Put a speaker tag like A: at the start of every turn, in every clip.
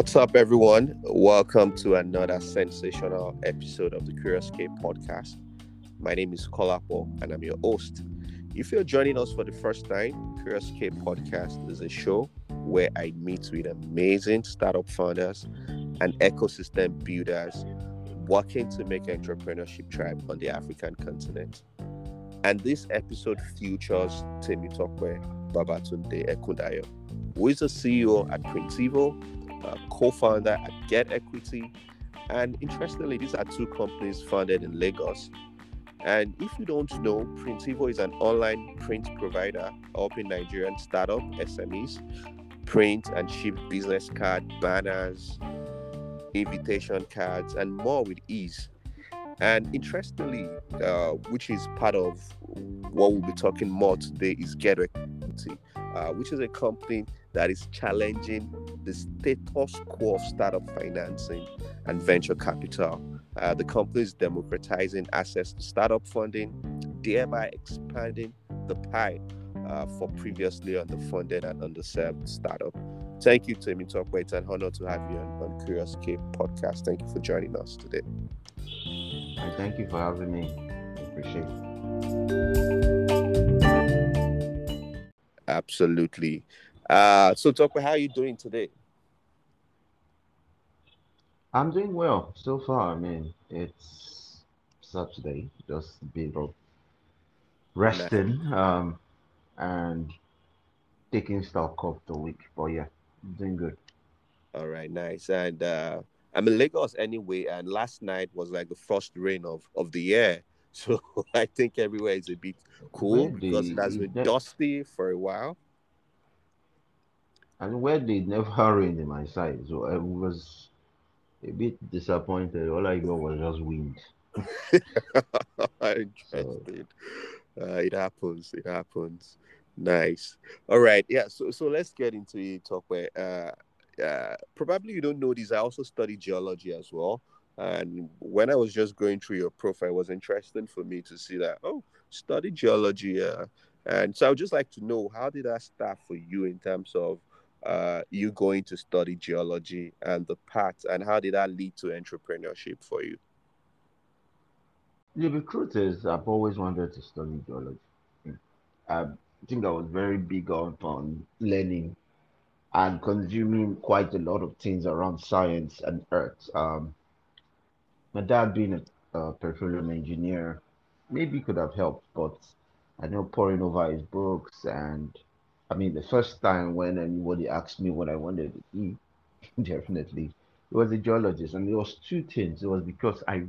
A: What's up, everyone? Welcome to another sensational episode of the Curious K podcast. My name is Kolapo and I'm your host. If you're joining us for the first time, Curious K podcast is a show where I meet with amazing startup founders and ecosystem builders working to make entrepreneurship thrive on the African continent. And this episode features Temitope Babatunde Ekundayo, who is the CEO at Printivo, co-founder at Get Equity, and interestingly, these are two companies founded in Lagos. And if you don't know, Printivo is an online print provider helping Nigerian startup SMEs print and ship business card, banners, invitation cards, and more with ease. And interestingly, uh, which is part of what we'll be talking more today, is Get Equity, uh, which is a company that is challenging the status quo of startup financing and venture capital. Uh, the company is democratizing access to startup funding, thereby expanding the pie uh, for previously underfunded and underserved startup. Thank you, Temitope. It's an honor to have you on, on Curious K podcast. Thank you for joining us today.
B: And thank you for having me. I appreciate
A: it. Absolutely. Uh, so, talk about how are you doing today?
B: I'm doing well so far. I mean, it's Saturday, just a bit of resting um, and taking stock of the week. But yeah, I'm doing good.
A: All right, nice. And uh, I'm in Lagos anyway, and last night was like the first rain of, of the year. So I think everywhere is a bit cool
B: Where
A: because
B: they-
A: it has been dusty for a while.
B: And where they never rained in my side, so I was a bit disappointed. All I got was just wind.
A: Interesting. Uh, it happens. It happens. Nice. All right. Yeah. So so let's get into it. Talk where uh, uh, probably you don't know this. I also study geology as well. And when I was just going through your profile, it was interesting for me to see that oh, study geology. Uh, and so I would just like to know how did that start for you in terms of uh, you going to study geology and the path, and how did that lead to entrepreneurship for you?
B: The truth is, I've always wanted to study geology. I think I was very big on, on learning and consuming quite a lot of things around science and earth. Um, my dad being a, a petroleum engineer maybe could have helped, but I know poring over his books and I mean the first time when anybody asked me what I wanted to be, definitely it was a geologist, and it was two things. It was because I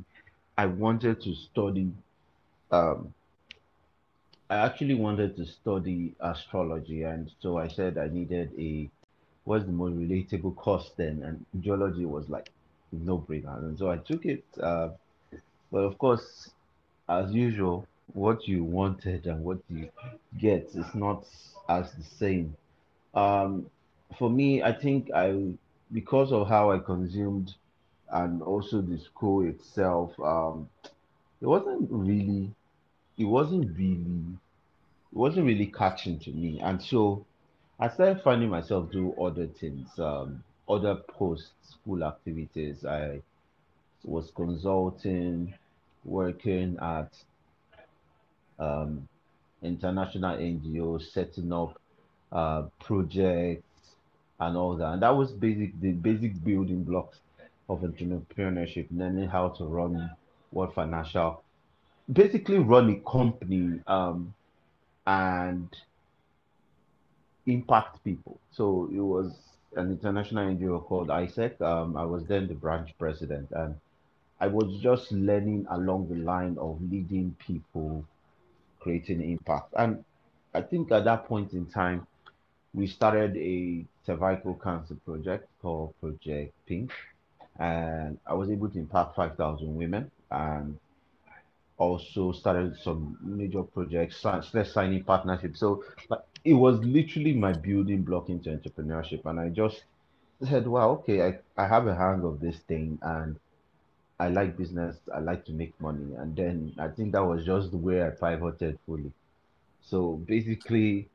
B: I wanted to study um I actually wanted to study astrology and so I said I needed a what's the most relatable course then? And geology was like no brainer and so I took it uh, but of course as usual what you wanted and what you get is not as the same. Um for me I think I because of how I consumed and also the school itself um it wasn't really it wasn't really it wasn't really catching to me. And so i started finding myself do other things um other post school activities. I was consulting working at um international ngos setting up uh projects and all that. And that was basic the basic building blocks of entrepreneurship learning how to run what financial basically run a company um, and impact people. So it was an international NGO called AIESEC. Um, I was then the branch president, and I was just learning along the line of leading people, creating impact. And I think at that point in time, we started a cervical cancer project called Project Pink, and I was able to impact 5,000 women and also started some major projects, si- signing partnerships. So like, it was literally my building block into entrepreneurship. And I just said, wow, okay, I, I have a hang of this thing and I like business. I like to make money. And then I think that was just where I pivoted fully. So basically,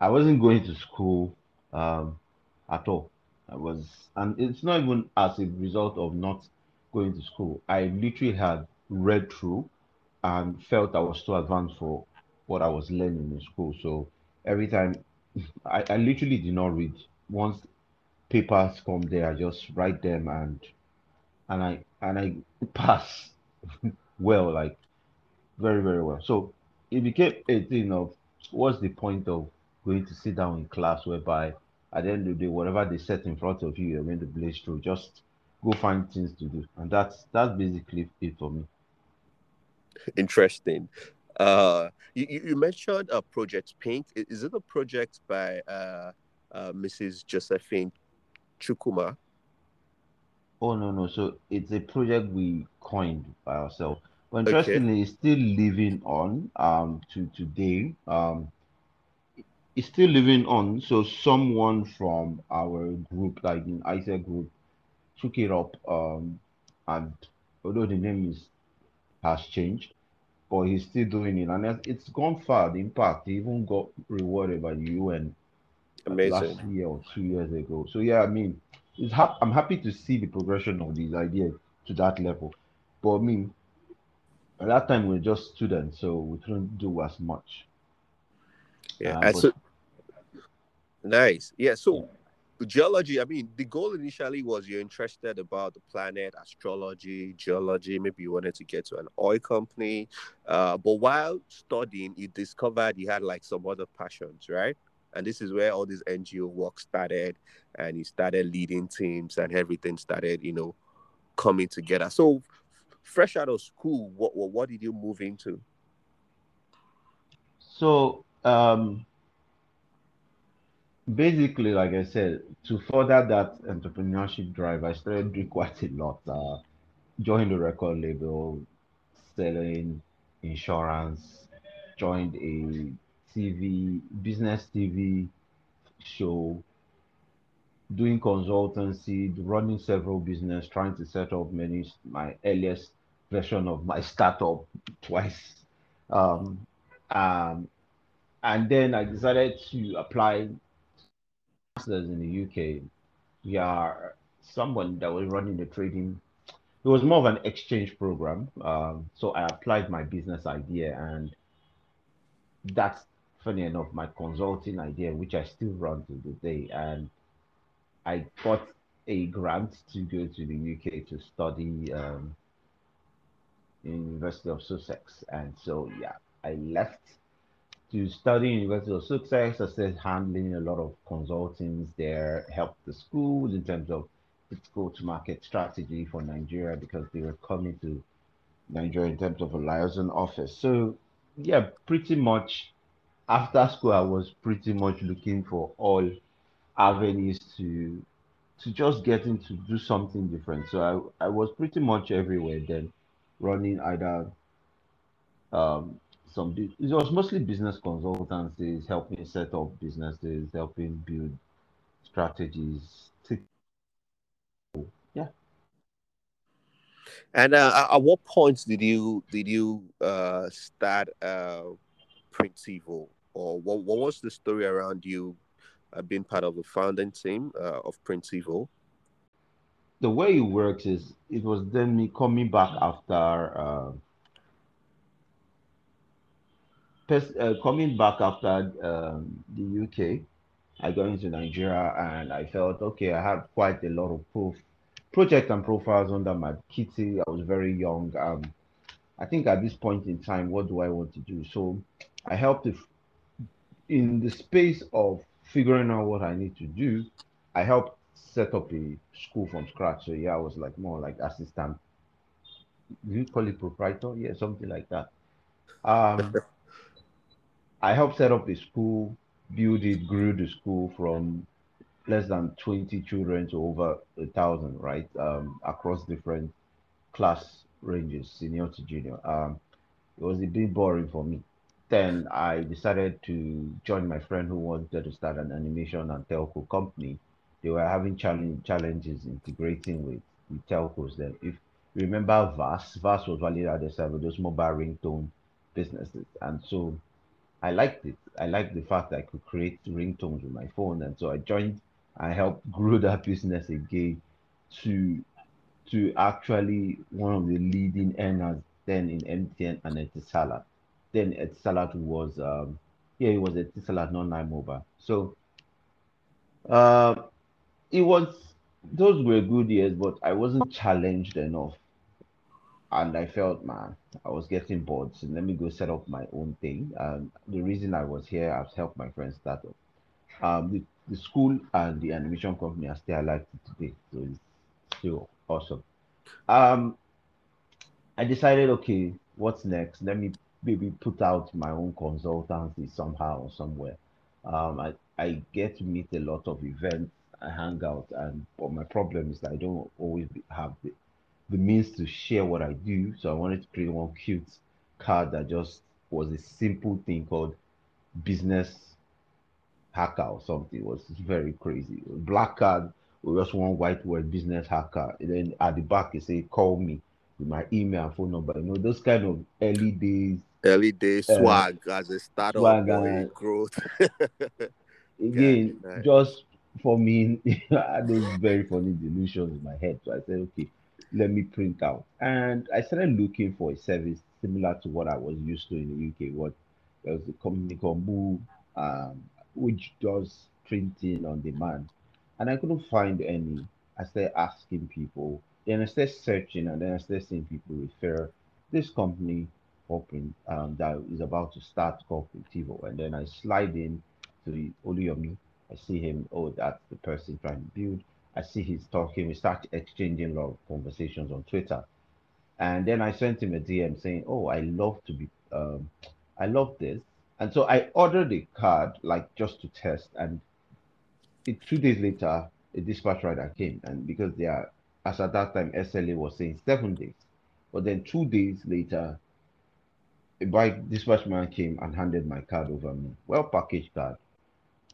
B: I wasn't going to school um, at all. I was, and it's not even as a result of not going to school. I literally had read through and felt I was too advanced for what I was learning in school. So every time I, I literally did not read. Once papers come there, I just write them and and I and I pass well, like very, very well. So it became a thing of what's the point of going to sit down in class whereby at the end of the day, whatever they set in front of you, you're going to blaze through. Just go find things to do. And that's that's basically it for me.
A: Interesting. Uh, you, you mentioned a project Pink. Is it a project by uh, uh, Mrs. Josephine Chukuma?
B: Oh no, no. So it's a project we coined by ourselves. But interestingly, okay. it's still living on um to today. Um it's still living on. So someone from our group, like in ISA group, took it up. Um and although the name is has changed, but he's still doing it. And it's gone far. The impact, he even got rewarded by the UN Amazing. last year or two years ago. So yeah, I mean I'm happy to see the progression of these ideas to that level. But I mean, at that time we were just students, so we couldn't do as much.
A: Yeah, uh, but... so, nice. Yeah, so geology. I mean, the goal initially was you're interested about the planet, astrology, geology. Maybe you wanted to get to an oil company, uh, but while studying, you discovered you had like some other passions, right? And this is where all this NGO work started, and you started leading teams, and everything started, you know, coming together. So, fresh out of school, what what, what did you move into?
B: So, um, basically, like I said, to further that entrepreneurship drive, I started doing quite a lot. Uh, joined the record label, selling insurance, joined a TV, business TV show, doing consultancy, running several business, trying to set up many my earliest version of my startup twice. Um, um, and then I decided to apply in the UK. yeah, someone that was running the trading. It was more of an exchange program. Um, so I applied my business idea, and that's funny enough, my consulting idea, which I still run to this day, and I got a grant to go to the UK to study um, University of Sussex, and so yeah, I left to study University of Sussex. I started handling a lot of consultings there, helped the schools in terms of its go-to-market strategy for Nigeria because they were coming to Nigeria in terms of a liaison office. So yeah, pretty much after school, I was pretty much looking for all avenues to to just getting to do something different. So I, I was pretty much everywhere then, running either um, some it was mostly business consultancies, helping set up businesses, helping build strategies. Yeah.
A: And uh, at what point did you did you uh, start uh, Printivo? or what, what was the story around you uh, being part of the founding team uh, of Printivo?
B: The way it works is it was then me coming back after uh, coming back after um, the UK. I got into Nigeria and I felt okay. I had quite a lot of proof, project and profiles under my kitty. I was very young. Um, I think at this point in time, what do I want to do? So I helped in the space of figuring out what I need to do, I helped set up a school from scratch. So yeah, I was like more like assistant. Do you call it proprietor? Yeah, something like that. Um, I helped set up the school, build it, grew the school from less than 20 children to over a thousand, right? Um, across different class ranges, senior to junior. Um, it was a bit boring for me then I decided to join my friend who wanted to start an animation and telco company. They were having challenge, challenges integrating with, with telcos. Then, if you remember VAS, VAS was at the time those mobile ringtone businesses, and so I liked it. I liked the fact that I could create ringtones with my phone, and so I joined I helped grow that business again to to actually one of the leading earners then in MTN and Etisalat. Then Etisalat was um yeah, it was Etisalat, not Nine Mobile. So uh, it was those were good years, but I wasn't challenged enough. And I felt, man, I was getting bored. So let me go set up my own thing. And the reason I was here, I've helped my friends start up. Um, the, the school and the animation company are still alive today. So it's still awesome. Um, I decided, okay, what's next? Let me maybe put out my own consultancy somehow or somewhere. Um, I, I get to meet a lot of events, I hang out, and but my problem is I don't always have the, the means to share what I do. So I wanted to create one cute card that just was a simple thing called business hacker or something. It was very crazy. Black card with just one white word, business hacker. And then at the back it say call me with my email and phone number. You know, those kind of early days.
A: Early days uh, swag as a startup swag growth.
B: again, nice. just for me, I had those very funny delusions in my head. So I said, okay, let me print out. And I started looking for a service similar to what I was used to in the UK. What there was a company called Moo, um, which does printing on demand. And I couldn't find any. I started asking people, then I started searching, and then I started seeing people refer this company open um, that is about to start called Printivo. And then I slide in to the Oluyomi. I see him, oh, that's the person trying to build. I see he's talking. We start exchanging a lot of conversations on Twitter. And then I sent him a DM saying, oh, I love to be, um, I love this. And so I ordered a card, like just to test. And it, two days later, a dispatch rider came. And because they are, as at that time, SLA was saying seven days. But then two days later, a bike dispatch man came and handed my card over me. Well packaged card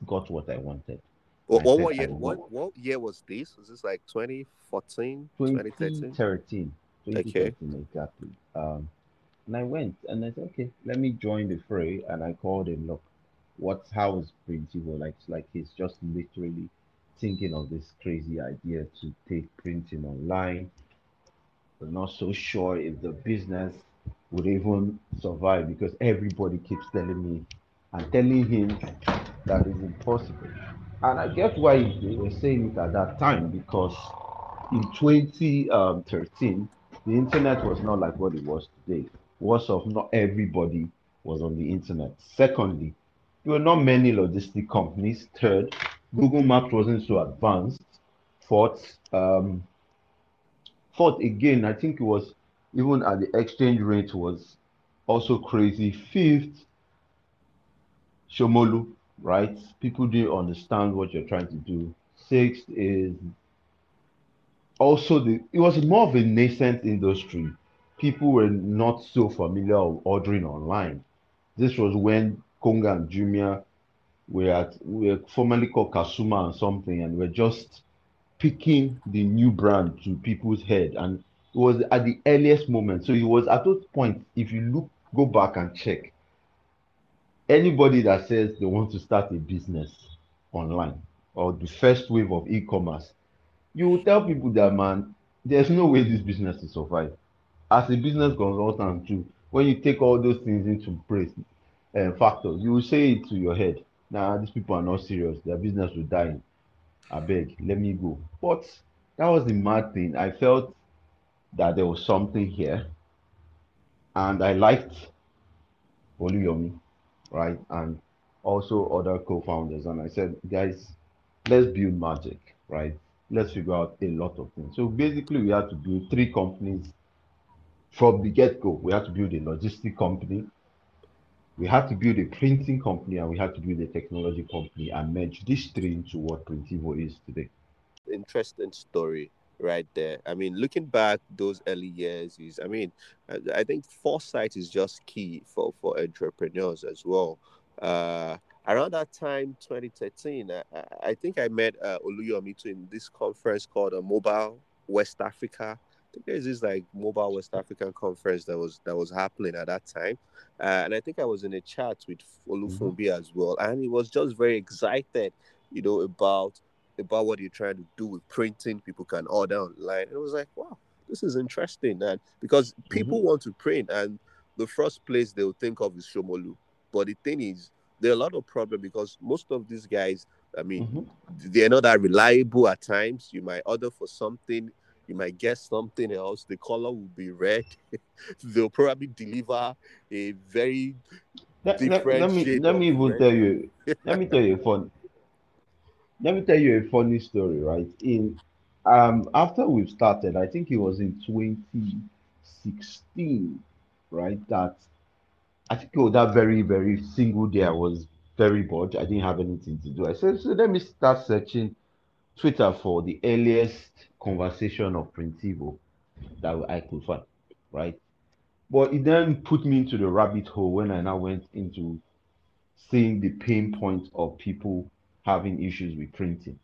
B: got what I wanted.
A: Well, what, what year? What, what year was this? Was this like 2014, 2013?
B: 2013. 2013 okay. exactly. Um, and I went and I said, okay, let me join the fray. And I called him, look, what's how is Printivo? Like, like he's just literally thinking of this crazy idea to take printing online. We're not so sure if the business would even survive because everybody keeps telling me and telling him that is impossible. And I get why they were saying it at that time because in 2013, um, the internet was not like what it was today. Worse of not everybody was on the internet. Secondly, there were not many logistic companies. Third, Google Maps wasn't so advanced. Fourth, um, fourth again, I think it was even at the exchange rate was also crazy. Fifth, Shomolu right? People do understand what you're trying to do. Sixth is also the it was more of a nascent industry. People were not so familiar of ordering online. This was when Konga and Jumia were at were formerly called Kasuwa and something, and we're just picking the new brand to people's head. And it was at the earliest moment. So it was at those points, if you look, go back and check, anybody that says they want to start a business online or the first wave of e-commerce, you will tell people that man, there's no way this business will survive. As a business consultant too, when you take all those things into place uh, factors, you will say it to your head. Nah, these people are not serious. Their business will die. I beg, let me go. But that was the mad thing. I felt that there was something here, and I liked Oluyomi right? And also other co-founders. And I said, guys, let's build magic, right? Let's figure out a lot of things. So basically, we had to build three companies from the get-go. We had to build a logistic company, we had to build a printing company, and we had to build a technology company and merge these three into what Printivo is today.
A: Interesting story right there. I mean, looking back those early years is, I mean, I, I think foresight is just key for for entrepreneurs as well. Uh, around that time, 2013, I, I think I met uh, Oluyomi in this conference called a uh, Mobile West Africa. I think there's this like Mobile West African conference that was that was happening at that time, uh, and I think I was in a chat with Olufumbi mm-hmm. as well, and he was just very excited, you know, about about what you're trying to do with printing. People can order online. And it was like, wow, this is interesting. And because people mm-hmm. want to print, and the first place they'll think of is Shomolu. But the thing is, there are a lot of problems because most of these guys, I mean, mm-hmm. they're not that reliable at times. You might order for something, you might get something else. The color will be red. They'll probably deliver a very
B: let, different let, let me let me even red. tell you. let me tell you fun. Let me tell you a funny story. Right in um after we've started, I think it was in 2016, right? That I think was that very very single day I was very bored. I didn't have anything to do. I said, so let me start searching Twitter for the earliest conversation of Printivo that I could find, right? But it then put me into the rabbit hole when I now went into seeing the pain points of people having issues with printing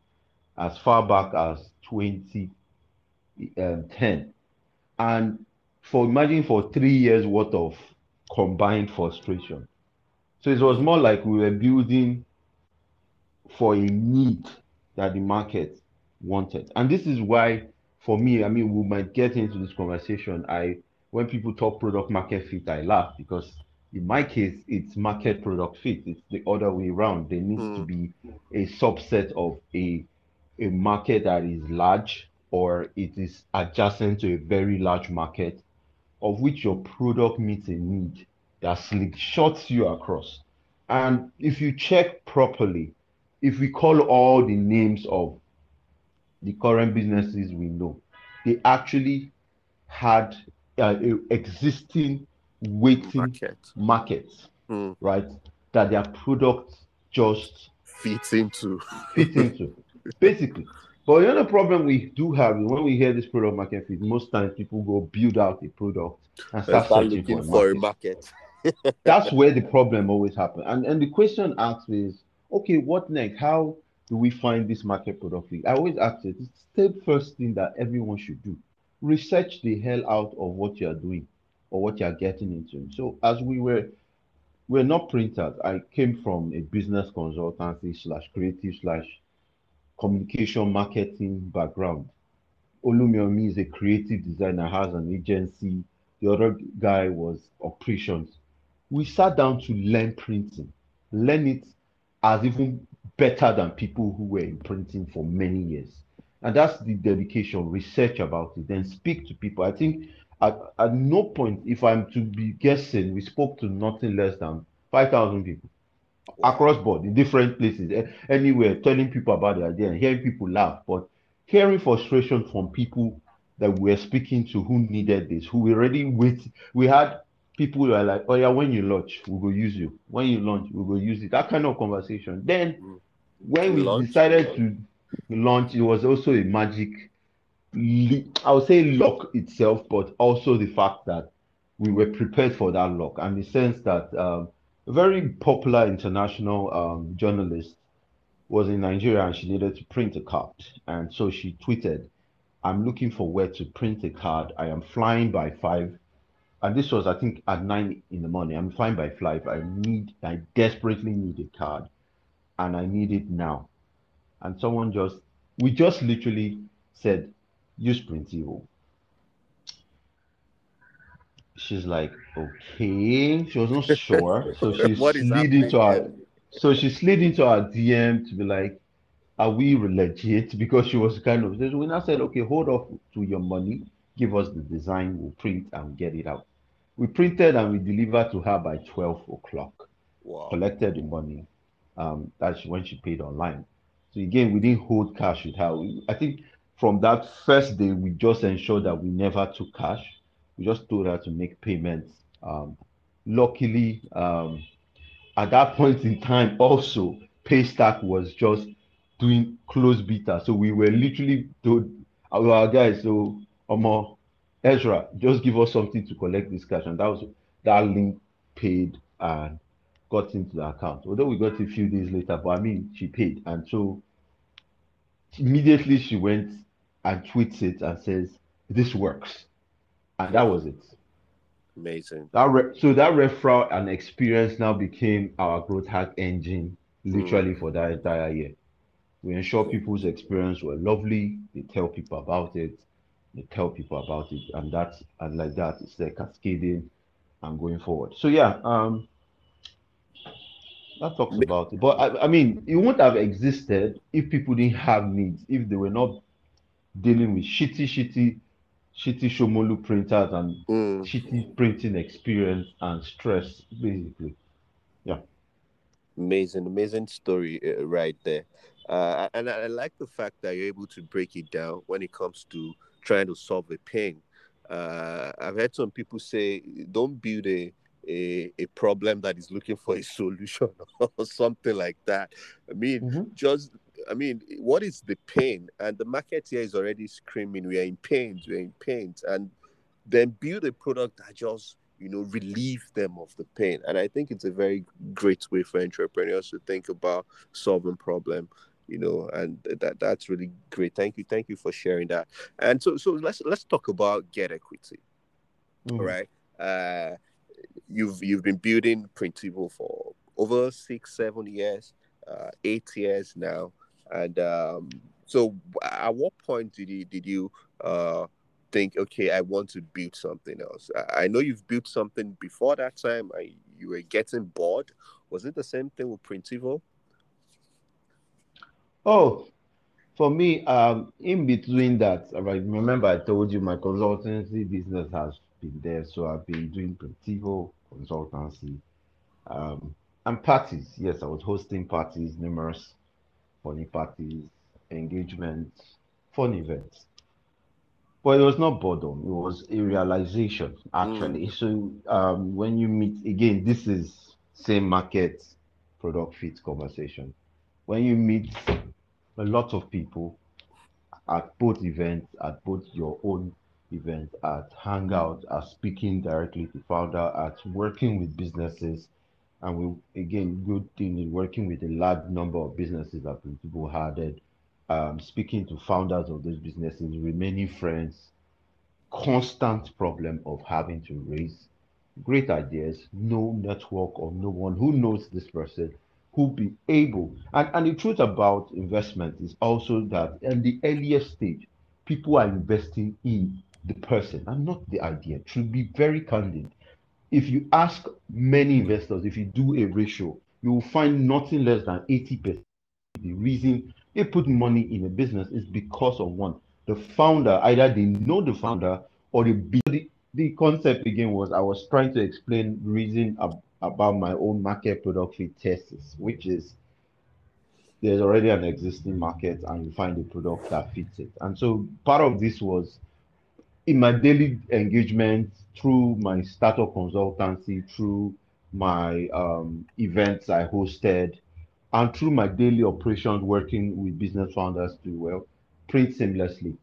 B: as far back as 2010. Um, and for imagine for three years worth of combined frustration. So it was more like we were building for a need that the market wanted. And this is why, for me, I mean, we might get into this conversation. I, when people talk product market fit, I laugh because in my case, it's market product fit. It's the other way around. There needs mm. to hmm. be a subset of a a market that is large or it is adjacent to a very large market of which your product meets a need that slick shots you across. And if you check properly, if we call all the names of the current businesses we know, they actually had uh, existing waiting Market. markets, mm. right? That their product just
A: fits into.
B: fit into, basically. But the other problem we do have is when we hear this product market fit, most times people go build out a product and start, start looking for a market. That's where the problem always happens. And and the question asked is, okay, what next? How do we find this market product fit? I always ask it, it's the first thing that everyone should do. Research the hell out of what you're doing or what you're getting into. So as we were we're not printers. I came from a business consultancy slash creative slash communication marketing background. Oluyomi is a creative designer, has an agency. The other guy was operations. We sat down to learn printing, learn it as even better than people who were in printing for many years. And that's the dedication, research about it, then speak to people. I think at, at no point, if I'm to be guessing, we spoke to nothing less than 5,000 people across board in different places, anywhere, telling people about the idea and hearing people laugh, but hearing frustration from people that we were speaking to who needed this, who were already wait. We had people who are like, oh yeah, when you launch, we will use you. When you launch, we will use it. That kind of conversation. Then mm. when we launch, decided to launch, it was also a magic. I would say luck itself, but also the fact that we were prepared for that luck, and the sense that um, a very popular international um, journalist was in Nigeria and she needed to print a card, and so she tweeted, "I'm looking for where to print a card. I am flying by five and this was I think at nine in the morning. I'm flying by five. I need, I desperately need a card, and I need it now. And someone just, we just literally said, use Printivo. She's like, okay. She was not sure, so she slid into our, so she slid into our DM to be like, are we legit? Because she was kind of. We now said, okay, hold off to your money. Give us the design. We'll print and get it out. We printed and we delivered to her by 12 o'clock. Wow. Collected the money. Um, that's when she paid online. So again, we didn't hold cash with her. We, I think from that first day, we just ensured that we never took cash. We just told her to make payments. Um, luckily, um, at that point in time, also Paystack was just doing close beta. So we were literally told our guys, so um, Ezra, just give us something to collect this cash. And that was that link paid and got into the account. Although we got a few days later, but I mean, she paid. And so immediately she went and tweets it and says, This works. And that was it.
A: Amazing.
B: That re- so that referral and experience now became our growth hack engine literally mm. for that entire year. We ensure people's experience were lovely. They tell people about it. They tell people about it, and that's and like that, it's like cascading and going forward. So yeah, um, that talks about it. But I, I mean, it wouldn't have existed if people didn't have needs, if they were not dealing with shitty, shitty, shitty Shomolu printers and
A: Mm.
B: shitty printing experience and stress, basically. Yeah.
A: Amazing, amazing story uh, right there. Uh, and I, I like the fact that you're able to break it down when it comes to trying to solve a pain. Uh, I've heard some people say, don't build a, a, a problem that is looking for a solution or something like that. I mean,
B: Mhm.
A: just, I mean, what is the pain? And the market here is already screaming, we are in pain, we're in pain. And then build a product that just you know relieve them of the pain and i think it's a very great way for entrepreneurs to think about solving problem you know and that that's really great thank you thank you for sharing that and so so let's let's talk about get equity
B: Mhm.
A: all right uh you've you've been building Printivo for over six seven years uh eight years now and um so at what point did you did you uh think okay i want to build something else i, I know you've built something before that time I, you were getting bored. Was it the same thing with Printivo
B: Oh, for me, um, in between that, right, remember I told you my consultancy business has been there, so I've been doing Printivo consultancy, um, and parties. Yes, I was hosting parties, numerous funny parties, engagements, fun events. But it was not boredom, it was a realization, actually. So, um, when you meet again, this is same market product fit conversation. When you meet a lot of people at both events, at both your own event, at Hangout, at speaking directly to founder, at working with businesses, and we again good thing in working with a large number of businesses that people had, um, speaking to founders of those businesses, remaining friends, constant problem of having to raise great ideas, no network or no one who knows this person who be able. And, and the truth about investment is also that in the earliest stage people are investing in the person and not the idea. To be very candid if you ask many investors if you do a ratio you will find nothing less than 80% the reason they put money in a business is because of one the founder either they know the founder or they be the, the concept again was i was trying to explain the reason ab- about my own market product fit tests which is there's already an existing market and you find a product that fits it. And so part of this was in my daily engagement through my startup consultancy through my um, events i hosted and through my daily operations working with business founders to well print seamlessly.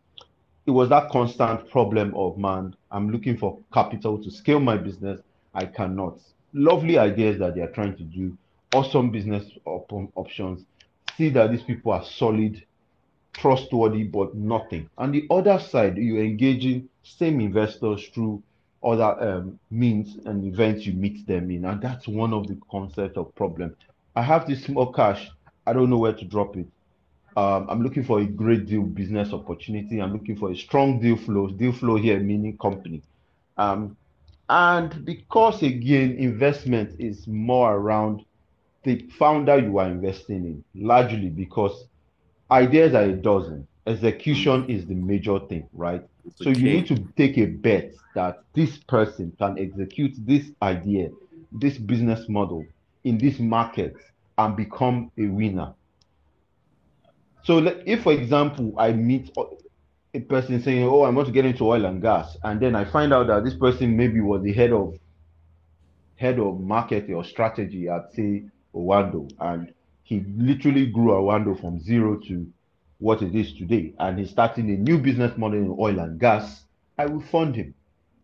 B: It was that constant problem of man i'm looking for capital to scale my business. I cannot. Lovely ideas that they are trying to do. Awesome business op- options. See that these people are solid trustworthy but nothing and the other side you're engaging same investors through other um, means and events you meet them in and that's one of the concept of problem i have this small cash i don't know where to drop it um, I'm looking for a great deal business opportunity. I'm looking for a strong deal flow. Deal flow here meaning company. Um, and because again, investment is more around the founder you are investing in, largely because ideas are a dozen. Execution is the major thing, right?
A: It's
B: So you need to take a bet that this person can execute this idea, this business model in this market and become a winner. So if, for example, I meet a person saying, "Oh, I want to get into oil and gas," and then I find out that this person maybe was the head of head of marketing or strategy at say Oando, and he literally grew Oando from zero to what it is today, and he's starting a new business model in oil and gas. I will fund him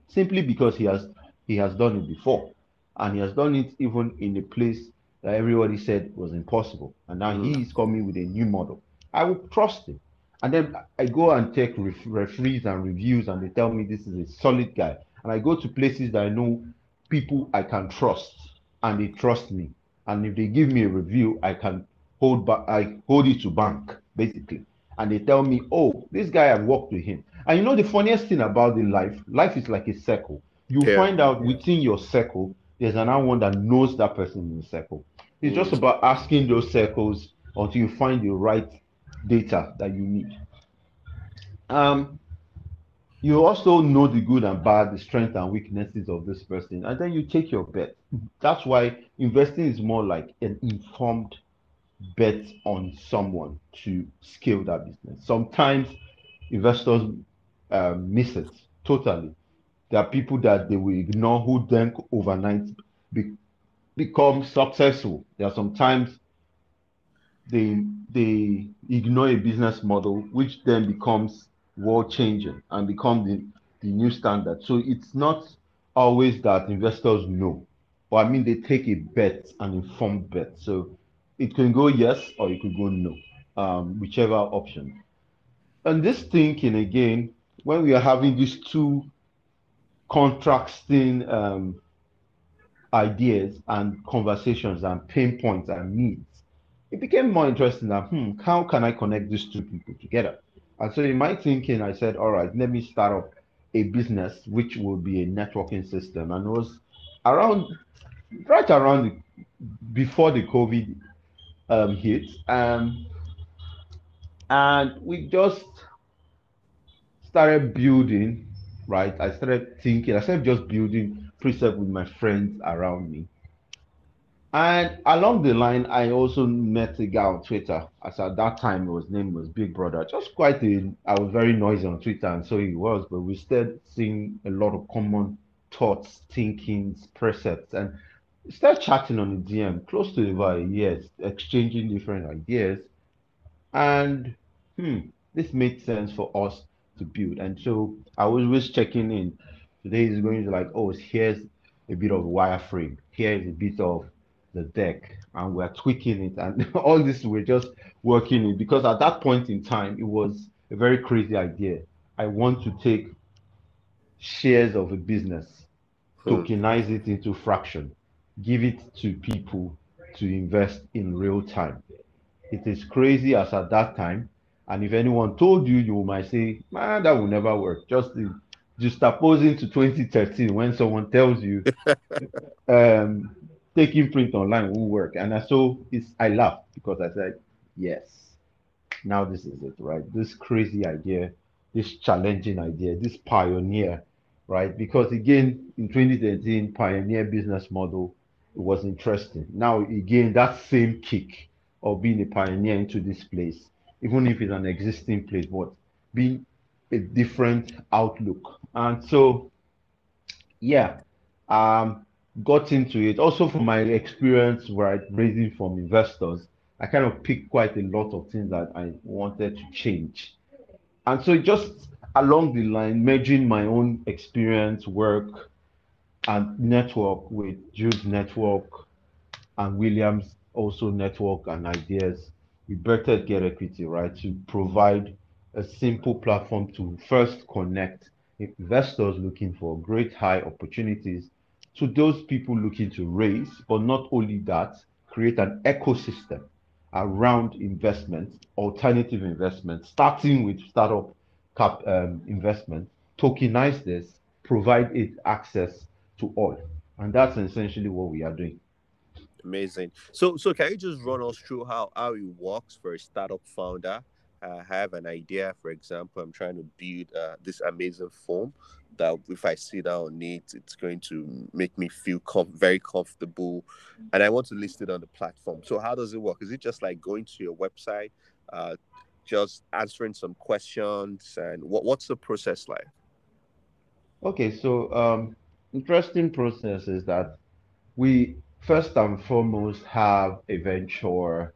B: simply because he has he has done it before, and he has done it even in a place that everybody said was impossible, and now
A: Mm.
B: he is coming with a new model. I will trust him. And then I go and take ref- referees and reviews, and they tell me this is a solid guy. And I go to places that I know people I can trust, and they trust me. And if they give me a review, I can hold back. I hold it to bank. basically. And they tell me, oh, this guy, I've worked with him. And you know, the funniest thing about the life, life is like a circle. You
A: Yeah.
B: find out within your circle, there's another one that knows that person in the circle. It's just
A: Mm.
B: about asking those circles until you find the right data that you need. Um, you also know the good and bad, the strengths and weaknesses of this person, and then you take your bet. That's why investing is more like an informed bet on someone to scale that business. Sometimes investors uh, miss it totally. There are people that they will ignore who then overnight be, become successful. There are sometimes they they ignore a business model which then becomes world changing and become the, the new standard. So it's not always that investors know, but I mean they take a bet, an informed bet. So it can go yes or it could go no, um, whichever option. And this thinking again, when we are having these two contrasting um, ideas and conversations and pain points and needs, it became more interesting that hmm, how can I connect these two people together? And so in my thinking, I said, all right, let me start up a business which will be a networking system. And it was around right around before the COVID um, hit. Um, and we just started building, right? I started thinking, I started just building precept with my friends around me. And along the line, I also met a guy on Twitter. As at that time, his name was Big Brother. Just quite a, I was very noisy on Twitter, and so he was. But we started seeing a lot of common thoughts, thinkings, precepts, and started chatting on the DM close to about a year, exchanging different ideas. And hmm, this made sense for us to build. And so I was always checking in. Today is going to like, oh, here's a bit of wireframe. Here is a bit of the deck, and we're tweaking it. And all this we're just working it because at that point in time, it was a very crazy idea. I want to take shares of a business,
A: Hmm.
B: tokenize it into fraction, give it to people to invest in real time. It is crazy as at that time. And if anyone told you, you might say, man, that will never work. Just just opposing to 2013 when someone tells you um, taking print online won't work. And I so it's I laughed because I said, yes, now this is it, right? This crazy idea, this challenging idea, this pioneer, right? Because again, in 2013, pioneer business model, it was interesting. Now again, that same kick of being a pioneer into this place, even if it's an existing place, but being a different outlook. And so, yeah, um, got into it. Also, from my experience, right, raising from investors, I kind of picked quite a lot of things that I wanted to change. And so, just along the line, merging my own experience, work, and network with Jude's network and Williams also network and ideas, we better Get Equity, right, to provide a simple platform to first connect investors looking for great high opportunities to those people looking to raise, but not only that, create an ecosystem around investment, alternative investment, starting with startup cap um, investment, tokenize this, provide it access to all. And that's essentially what we are doing.
A: Amazing. So, so can you just run us through how how it works for a startup founder? I have an idea. For example, I'm trying to build uh, this amazing form that if I sit down on it, it's going to make me feel com- very comfortable, and I want to list it on the platform. So, how does it work? Is it just like going to your website, uh, just answering some questions, and what what's the process like?
B: Okay, so um, interesting process is that we first and foremost have a venture,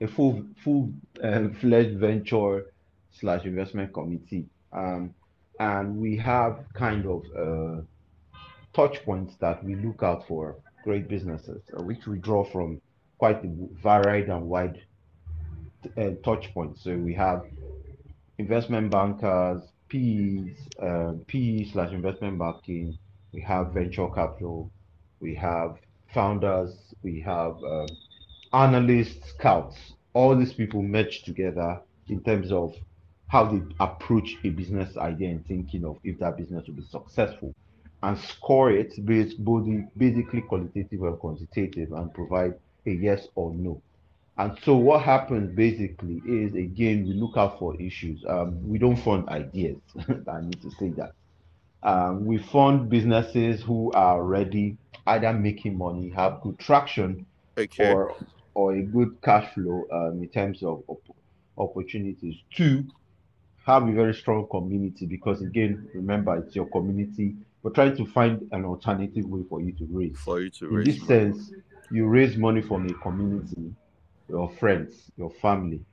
B: a full full uh, fledged venture slash investment committee, um, and we have kind of uh, touch points that we look out for great businesses, uh, which we draw from quite a varied and wide uh, touch points. So we have investment bankers, PEs, uh, PE slash investment banking. We have venture capital. We have founders. We have um, analysts, scouts, all these people merge together in terms of how they approach a business idea and thinking of if that business will be successful and score it based both basically qualitative and quantitative and provide a yes or no. And so what happens basically is again we look out for issues. Um, we don't fund ideas. I need to say that. Um, we fund businesses who are already either making money, have good traction,
A: Okay.
B: or or a good cash flow um, in terms of op- opportunities. Two, have a very strong community because again, remember it's your community. We're trying to find an alternative way for you to raise.
A: For you to
B: In
A: raise
B: this
A: money.
B: sense, you raise money from a community, your friends, your family,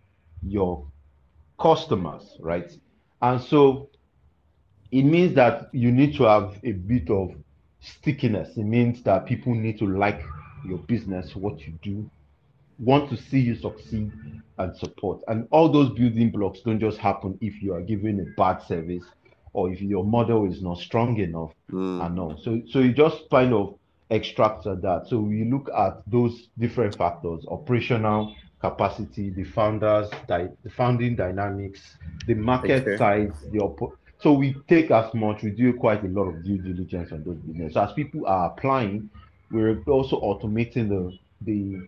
B: your customers, right? And so it means that you need to have a bit of stickiness. It means that people need to like your business, what you do, want to see you succeed and support. And all those building blocks don't just happen if you are giving a bad service or if your model is not strong enough
A: Mm,
B: and all. So so you just kind of extract that. So we look at those different factors: operational capacity, the founders, the founding dynamics, the market
A: Okay.
B: size, the oppo- so we take as much, we do quite a lot of due diligence on those business. So as people are applying, we're also automating the the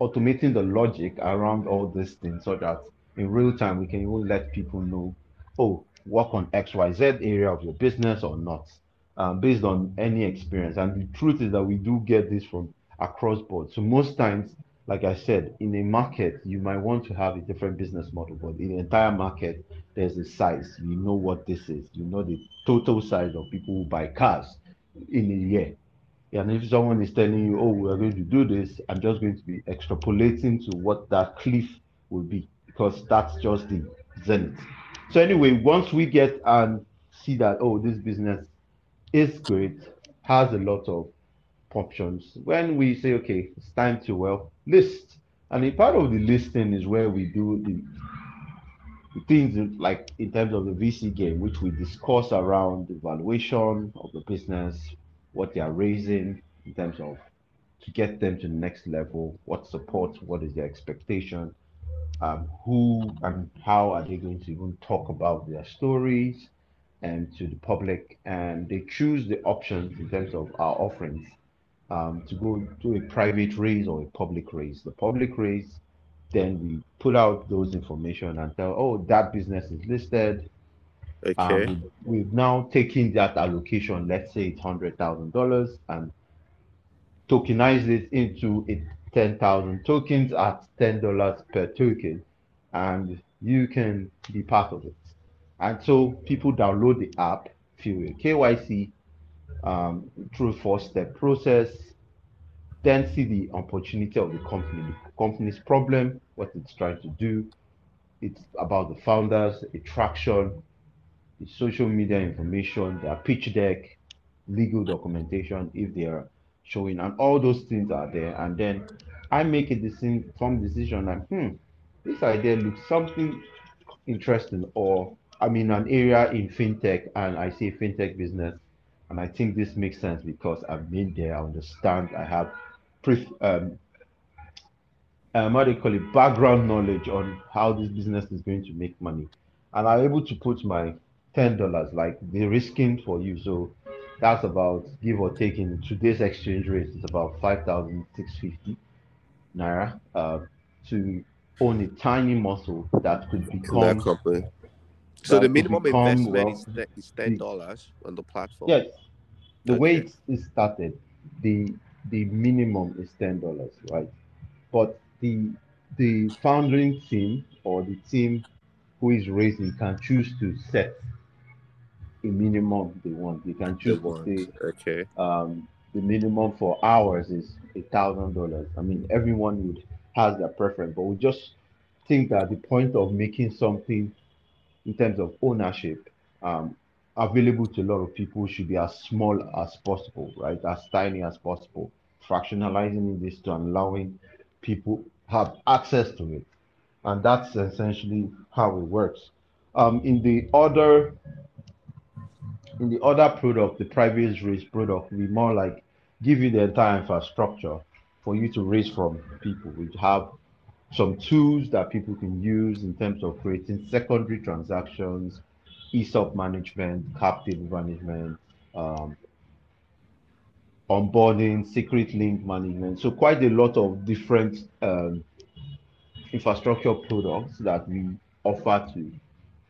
B: automating the logic around all these things so that in real time we can even let people know, oh, work on XYZ area of your business or not, um, based on any experience. And the truth is that we do get this from across board. So most times, like I said, in a market, you might want to have a different business model, but in the entire market, there's a size. You know what this is. You know the total size of people who buy cars in a year. And if someone is telling you, oh, we're going to do this, I'm just going to be extrapolating to what that cliff will be because that's just the zenith. So, anyway, once we get and see that, oh, this business is great, has a lot of options, when we say, okay, it's time to, well, list. And a part of the listing is where we do the things in- like in terms of the VC game, which we discuss around the valuation of the business, what they are raising in terms of to get them to the next level, what support, what is their expectation, um, who and how are they going to even talk about their stories and to the public, and they choose the options in terms of our offerings um, to go to a private raise or a public raise. The public raise, then we put out those information and tell, oh, that business is listed.
A: Okay.
B: Um, we- we've now taken that allocation, let's say it's hundred thousand dollars, and tokenized it into a ten thousand tokens at ten dollars per token, and you can be part of it. And so people download the app, fill a KYC um, through four-step process, then see the opportunity of the company, the company's problem, what it's trying to do. It's about the founders, the traction, the social media information, their pitch deck, legal documentation if they are showing, and all those things are there. And then I make a decision, some decision like, hmm, this idea looks something interesting, or I'm in an area in fintech and I see fintech business, and I think this makes sense because I've been there, I understand, I have pre- um, um, what do you call it, background knowledge on how this business is going to make money. And I'm able to put my ten dollars, like the risking for you. So that's about give or take in today's exchange rate, it's about five thousand six fifty naira uh, to own a tiny muscle that could
A: that
B: become
A: company. So
B: that
A: the minimum investment is, is ten dollars on the platform.
B: yes. The way
A: Okay.
B: it's, it's started, the the minimum is ten dollars, right? But the the founding team or the team who is raising can choose to set minimum they want. They can choose to say
A: Okay.
B: um, the minimum for hours is a thousand dollars. I mean, everyone would has their preference, but we just think that the point of making something in terms of ownership um, available to a lot of people should be as small as possible, right? As tiny as possible. Fractionalizing this to allowing people have access to it, and that's essentially how it works. Um, in the other in the other product, the private raise product, we more like give you the entire infrastructure for you to raise from people. We have some tools that people can use in terms of creating secondary transactions, ESOP management, cap table management, um, onboarding, secret link management. So quite a lot of different um, infrastructure products that we offer to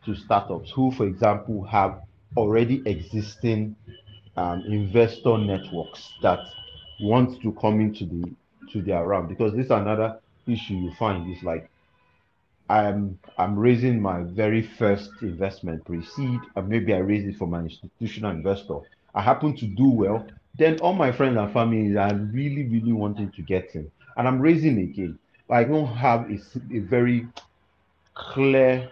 B: to startups who, for example, have already existing um, investor networks that want to come into the to their realm because this is another issue you find is like I'm I'm raising my very first investment pre-seed and maybe I raise it from an institutional investor. I happen to do well, then all my friends and family are really really wanting to get in, and I'm raising again. I don't have a, a very clear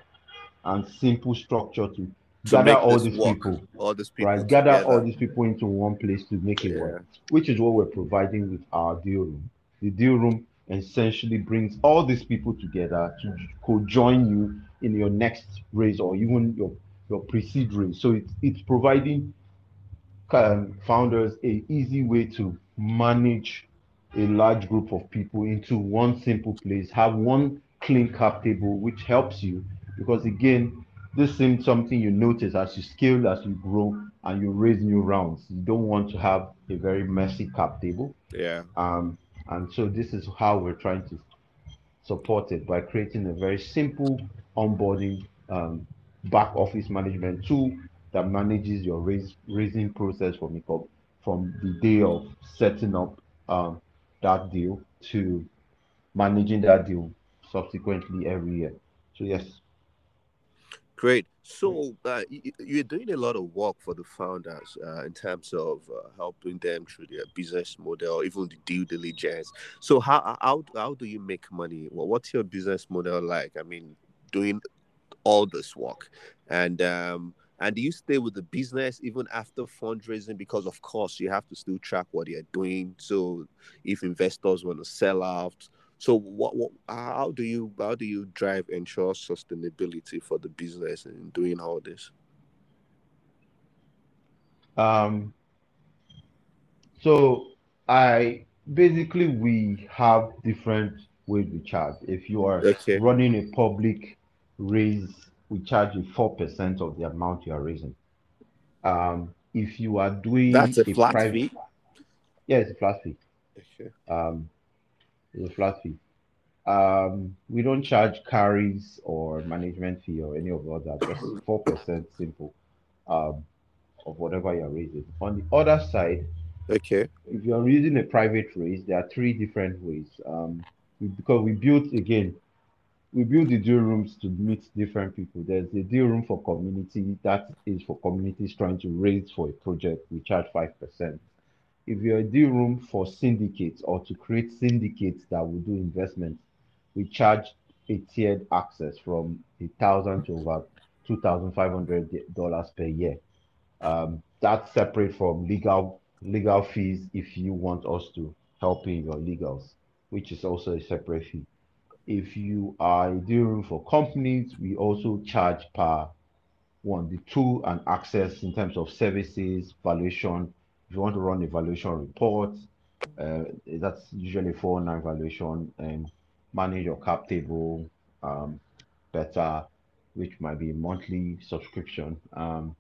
B: and simple structure to gather all these work, people,
A: all these people,
B: right? Together. Gather all these people into one place to make it yeah. work, which is what we're providing with our deal room. The deal room essentially brings all these people together to co-join you in your next race or even your your pre-seed race. So it's it's providing um, founders a easy way to manage a large group of people into one simple place, have one clean cap table, which helps you because again, this seems something you notice as you scale, as you grow, and you raise new rounds. You don't want to have a very messy cap table.
A: Yeah.
B: Um, and so this is how we're trying to support it by creating a very simple onboarding um, back office management tool that manages your raise, raising process from from the day of setting up um, that deal to managing that deal subsequently every year. So yes.
A: Great. So uh, you're doing a lot of work for the founders uh, in terms of uh, helping them through their business model, even the due diligence. So how how how do you make money? Well, what's your business model like? I mean, doing all this work, and um, and do you stay with the business even after fundraising? Because of course you have to still track what you're doing. So if investors want to sell out, so what, what how do you how do you drive ensure sustainability for the business in doing all this?
B: Um so I basically we have different ways we charge. If you are okay. running a public raise, we charge you four percent of the amount you are raising. Um, if you are doing
A: that's a, a flat private, fee.
B: Yeah, it's a flat fee. Okay. Um, a flat fee. Um, we don't charge carries or management fee or any of that. Just four percent simple um, of whatever you're raising. On the other side,
A: okay,
B: if you're using a private raise, there are three different ways. Um, because we built again, we build the deal rooms to meet different people. There's a deal room for community that is for communities trying to raise for a project. We charge five percent if you're a deal room for syndicates or to create syndicates that will do investments, we charge a tiered access from a thousand to over two thousand five hundred dollars per year. Um, that's separate from legal legal fees if you want us to help in your legals, which is also a separate fee. If you are a deal room for companies, we also charge per one the tool and access in terms of services, valuation, if you want to run a valuation report, uh, that's usually 409 valuation and manage your cap table um, better, which might be monthly subscription. Um,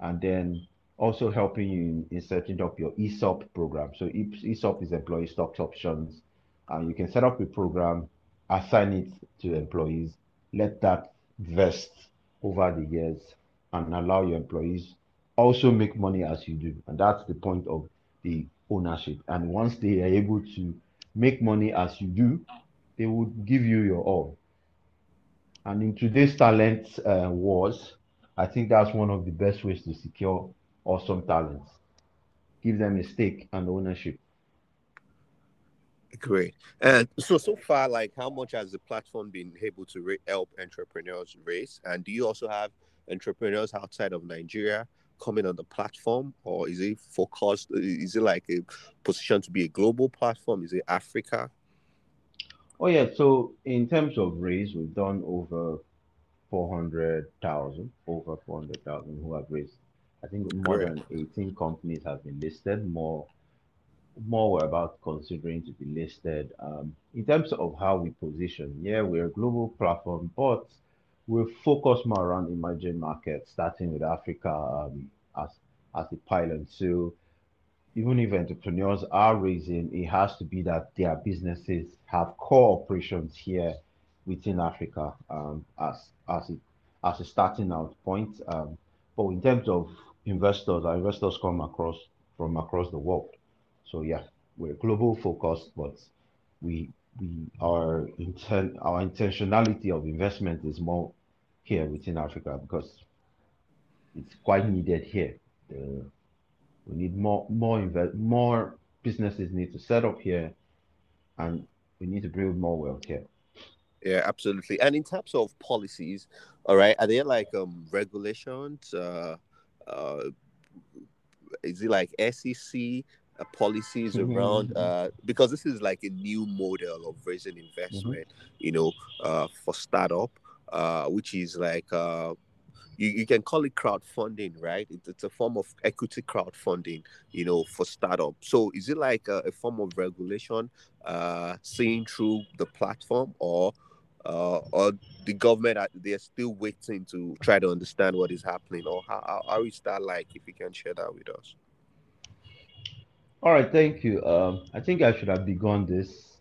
B: and then also helping you in, in setting up your ESOP program. So ESOP is employee stock options. And you can set up a program, assign it to employees, let that vest over the years and allow your employees also make money as you do. And that's the point of the ownership. And once they are able to make money as you do, they would give you your all. And in today's talent uh, wars, I think that's one of the best ways to secure awesome talents. Give them a stake and ownership.
A: Great. And so so far, like how much has the platform been able to help entrepreneurs raise? And do you also have entrepreneurs outside of Nigeria coming on the platform, or is it focused? Is it like a position to be a global platform? Is it Africa?
B: Oh yeah. So in terms of raise, we've done over four hundred thousand, over four hundred thousand who have raised. I think more than eighteen companies have been listed. More more about considering to be listed. Um, in terms of how we position, yeah, we're a global platform, but we're focused more around emerging markets, starting with Africa um, as as a pilot. So even if entrepreneurs are raising, it has to be that their businesses have core operations here within Africa um, as as a, as a starting out point. Um, but in terms of investors, our investors come across from across the world. So yeah, we're global focused, but we we our intent our intentionality of investment is more here within Africa because it's quite needed here. The, we need more more invest more businesses need to set up here, and we need to build more wealth here.
A: Yeah, absolutely. And in terms of policies, all right, are there like um regulations? Uh, uh, is it like SEC uh, policies mm-hmm. around? Uh, because this is like a new model of raising mm-hmm. investment, mm-hmm. you know, uh, for startup, uh, which is like uh you, you can call it crowdfunding, right? It, it's a form of equity crowdfunding, you know, for startup. So is it like a, a form of regulation uh, seeing through the platform or uh, or the government they're still waiting to try to understand what is happening or how, how is that like if you can share that with us
B: all right thank you. Um, i think i should have begun this.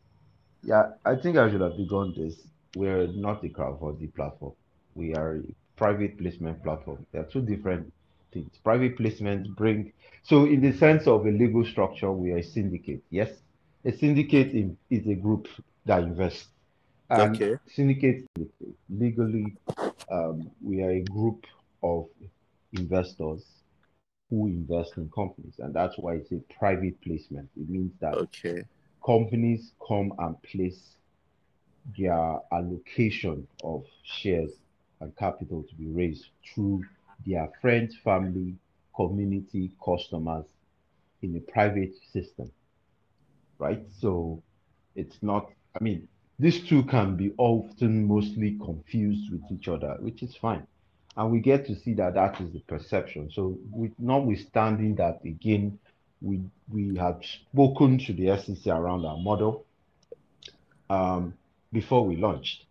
B: Yeah i think i should have begun this. We're not a crowdfunding platform. We are a private placement platform. There are two different things. Private placement bring so in the sense of a legal structure we are a syndicate yes? A syndicate is a group that invests. And okay. syndicate legally, um, we are a group of investors who invest in companies, and that's why it's a private placement. It means that
A: okay.
B: companies come and place their allocation of shares and capital to be raised through their friends, family, community, customers in a private system. Right? So it's not, I mean, these two can be often mostly confused with each other, which is fine. And we get to see that that is the perception. So, with, notwithstanding that, again, we we have spoken to the SEC around our model um, before we launched.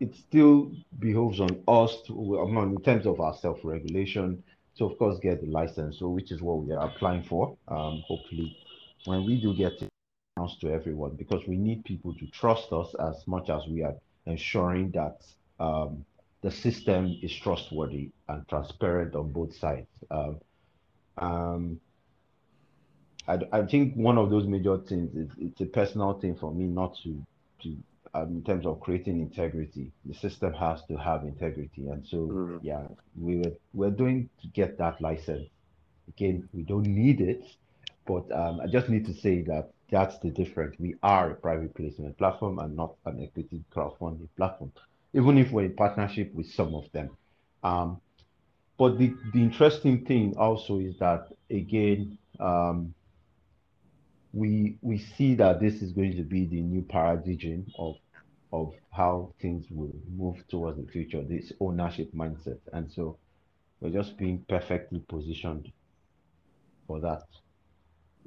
B: It still behoves on us to, in terms of our self-regulation, to of course get the license. So, which is what we are applying for. Um, hopefully, when we do get it, announced to everyone because we need people to trust us as much as we are ensuring that um, the system is trustworthy and transparent on both sides. Um, um, I, I, think one of those major things is it's a personal thing for me not to to um, in terms of creating integrity. The system has to have integrity, and so mm-hmm. yeah, we were we're doing to get that license. Again, we don't need it, but um, I just need to say that that's the difference. We are a private placement platform and not an equity crowdfunding platform, even if we're in partnership with some of them. Um, but the, the interesting thing also is that, again, um, we we see that this is going to be the new paradigm of of how things will move towards the future, this ownership mindset. And so we're just being perfectly positioned for that.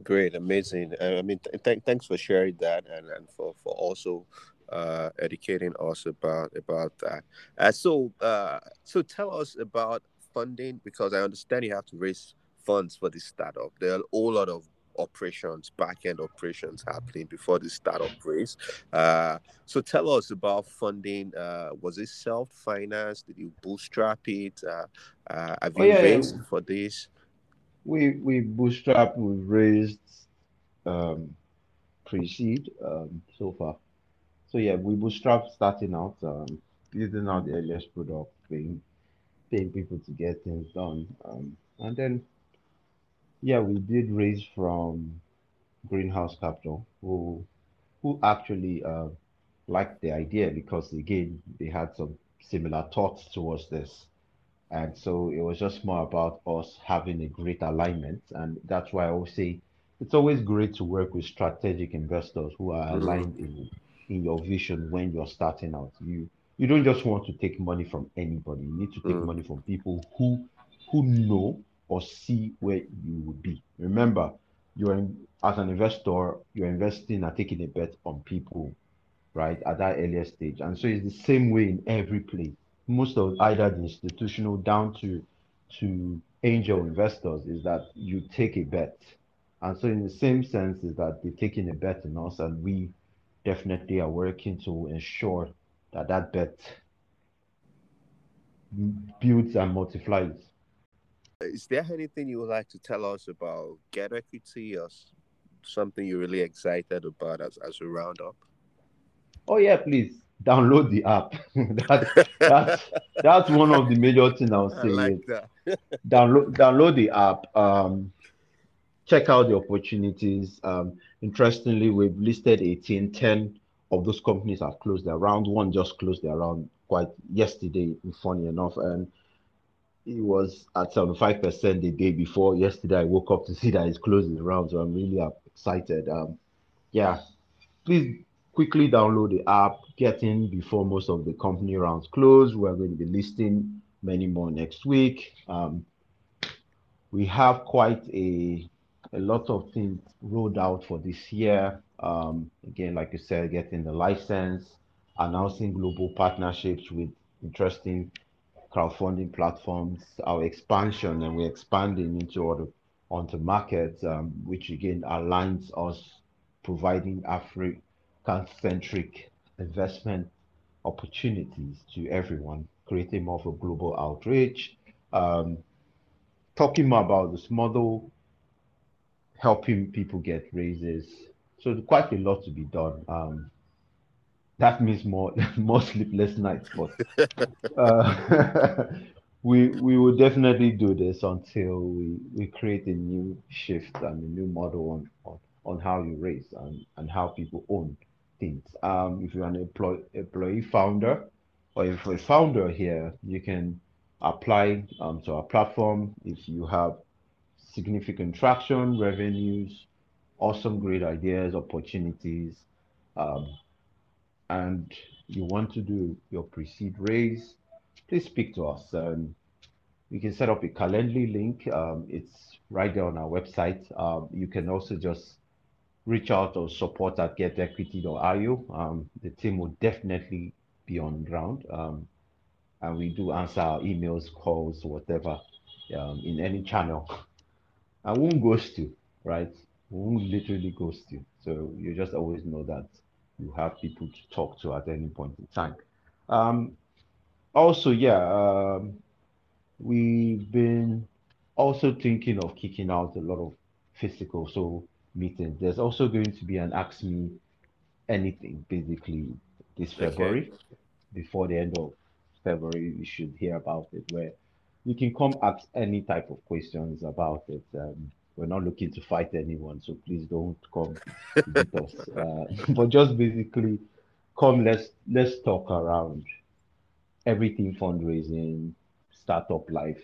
A: Great, amazing. I mean, th- th- thanks for sharing that and, and for, for also uh, educating us about about that. Uh, so, uh, so tell us about funding because I understand you have to raise funds for this startup. There are a whole lot of operations, back end operations happening before the startup raise. Uh, so tell us about funding. Uh, was it self financed? Did you bootstrap it? Uh, uh, have oh, you oh, yeah, raised yeah. for this?
B: we we bootstrap, we've raised um, pre-seed um, so far. So yeah, we bootstrap starting out, um, building out the earliest product, paying paying people to get things done, um, and then yeah, we did raise from Greenhouse Capital, who who actually uh, liked the idea because again they had some similar thoughts towards this. And so it was just more about us having a great alignment. And that's why I always say it's always great to work with strategic investors who are mm-hmm. aligned in, in your vision when you're starting out. You you don't just want to take money from anybody. You need to take mm. money from people who who know or see where you will be. Remember, you're in, as an investor, you're investing and taking a bet on people, right, at that earlier stage. And so it's the same way in every place. Most of either the institutional down to to angel investors is that you take a bet. And so in the same sense is that they're taking a bet on us and we definitely are working to ensure that that bet builds and multiplies.
A: Is there anything you would like to tell us about GetEquity or something you're really excited about as, as we round up?
B: Oh yeah, please download the app. that, that's that's one of the major things I'll say. I like that. download download the app. Um, check out the opportunities. Um, interestingly, we've listed 18, 10 of those companies have closed their round. One just closed their round quite yesterday, funny enough, and it was at 75% the day before. Yesterday, I woke up to see that it's closing around, so I'm really excited. Um, yeah, please quickly download the app, get in before most of the company rounds close. We're going to be listing many more next week. Um, we have quite a a lot of things rolled out for this year. Um, again, like you said, getting the license, announcing global partnerships with interesting crowdfunding platforms, our expansion, and we're expanding into other onto markets, um, which again aligns us providing African-centric investment opportunities to everyone, creating more of a global outreach, um, talking more about this model, helping people get raises. So quite a lot to be done. Um, that means more more sleepless nights. But uh, we we will definitely do this until we, we create a new shift and a new model on, on, on how you raise and, and how people own things. Um, if you're an employee employee founder or if you're a founder here, you can apply um, to our platform if you have significant traction, revenues, awesome, great ideas, opportunities. Um, and you want to do your pre-seed raise, please speak to us. Um, we can set up a Calendly link. Um, it's right there on our website. Um, you can also just reach out or support at getequity.io. Um, the team will definitely be on ground. Um, and we do answer our emails, calls, whatever, um, in any channel. I won't ghost you, right? Won't literally ghost you. So you just always know that you have people to talk to at any point in time. Um, also, yeah, um, we've been also thinking of kicking out a lot of physical so meetings. There's also going to be an Ask Me Anything basically this February. Okay. Before the end of February, you should hear about it where you can come ask any type of questions about it. Um, we're not looking to fight anyone, so please don't come beat us. Uh, but just basically, come let's let's talk around everything fundraising, startup life,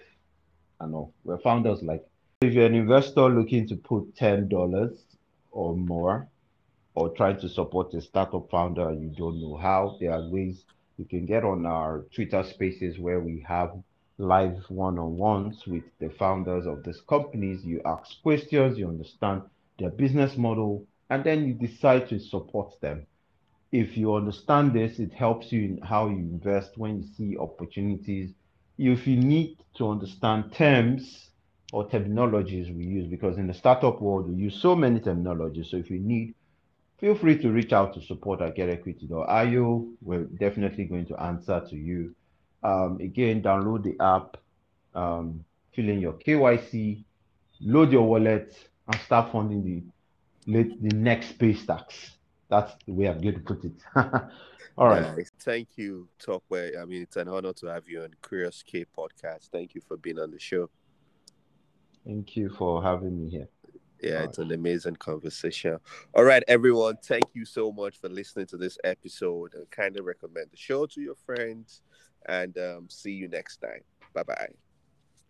B: and all. We're founders like if you're an investor looking to put ten dollars or more, or trying to support a startup founder and you don't know how, there are ways you can get on our Twitter spaces where we have live one-on-ones with the founders of these companies. You ask questions, you understand their business model, and then you decide to support them. If you understand this, it helps you in how you invest when you see opportunities. If you need to understand terms or terminologies we use, because in the startup world, we use so many terminologies. So if you need, feel free to reach out to support at getequity.io. We're definitely going to answer to you um, again, download the app, um, fill in your KYC, load your wallet, and start funding the the next SpaceX. That's the way I'm going to put it. All right.
A: Thank you, Tokwe. I mean, it's an honor to have you on Curious K podcast. Thank you for being on the show.
B: Thank you for having me here.
A: Yeah, All it's right. an amazing conversation. All right, everyone. Thank you so much for listening to this episode and kind of recommend the show to your friends and um, see you next time. Bye bye.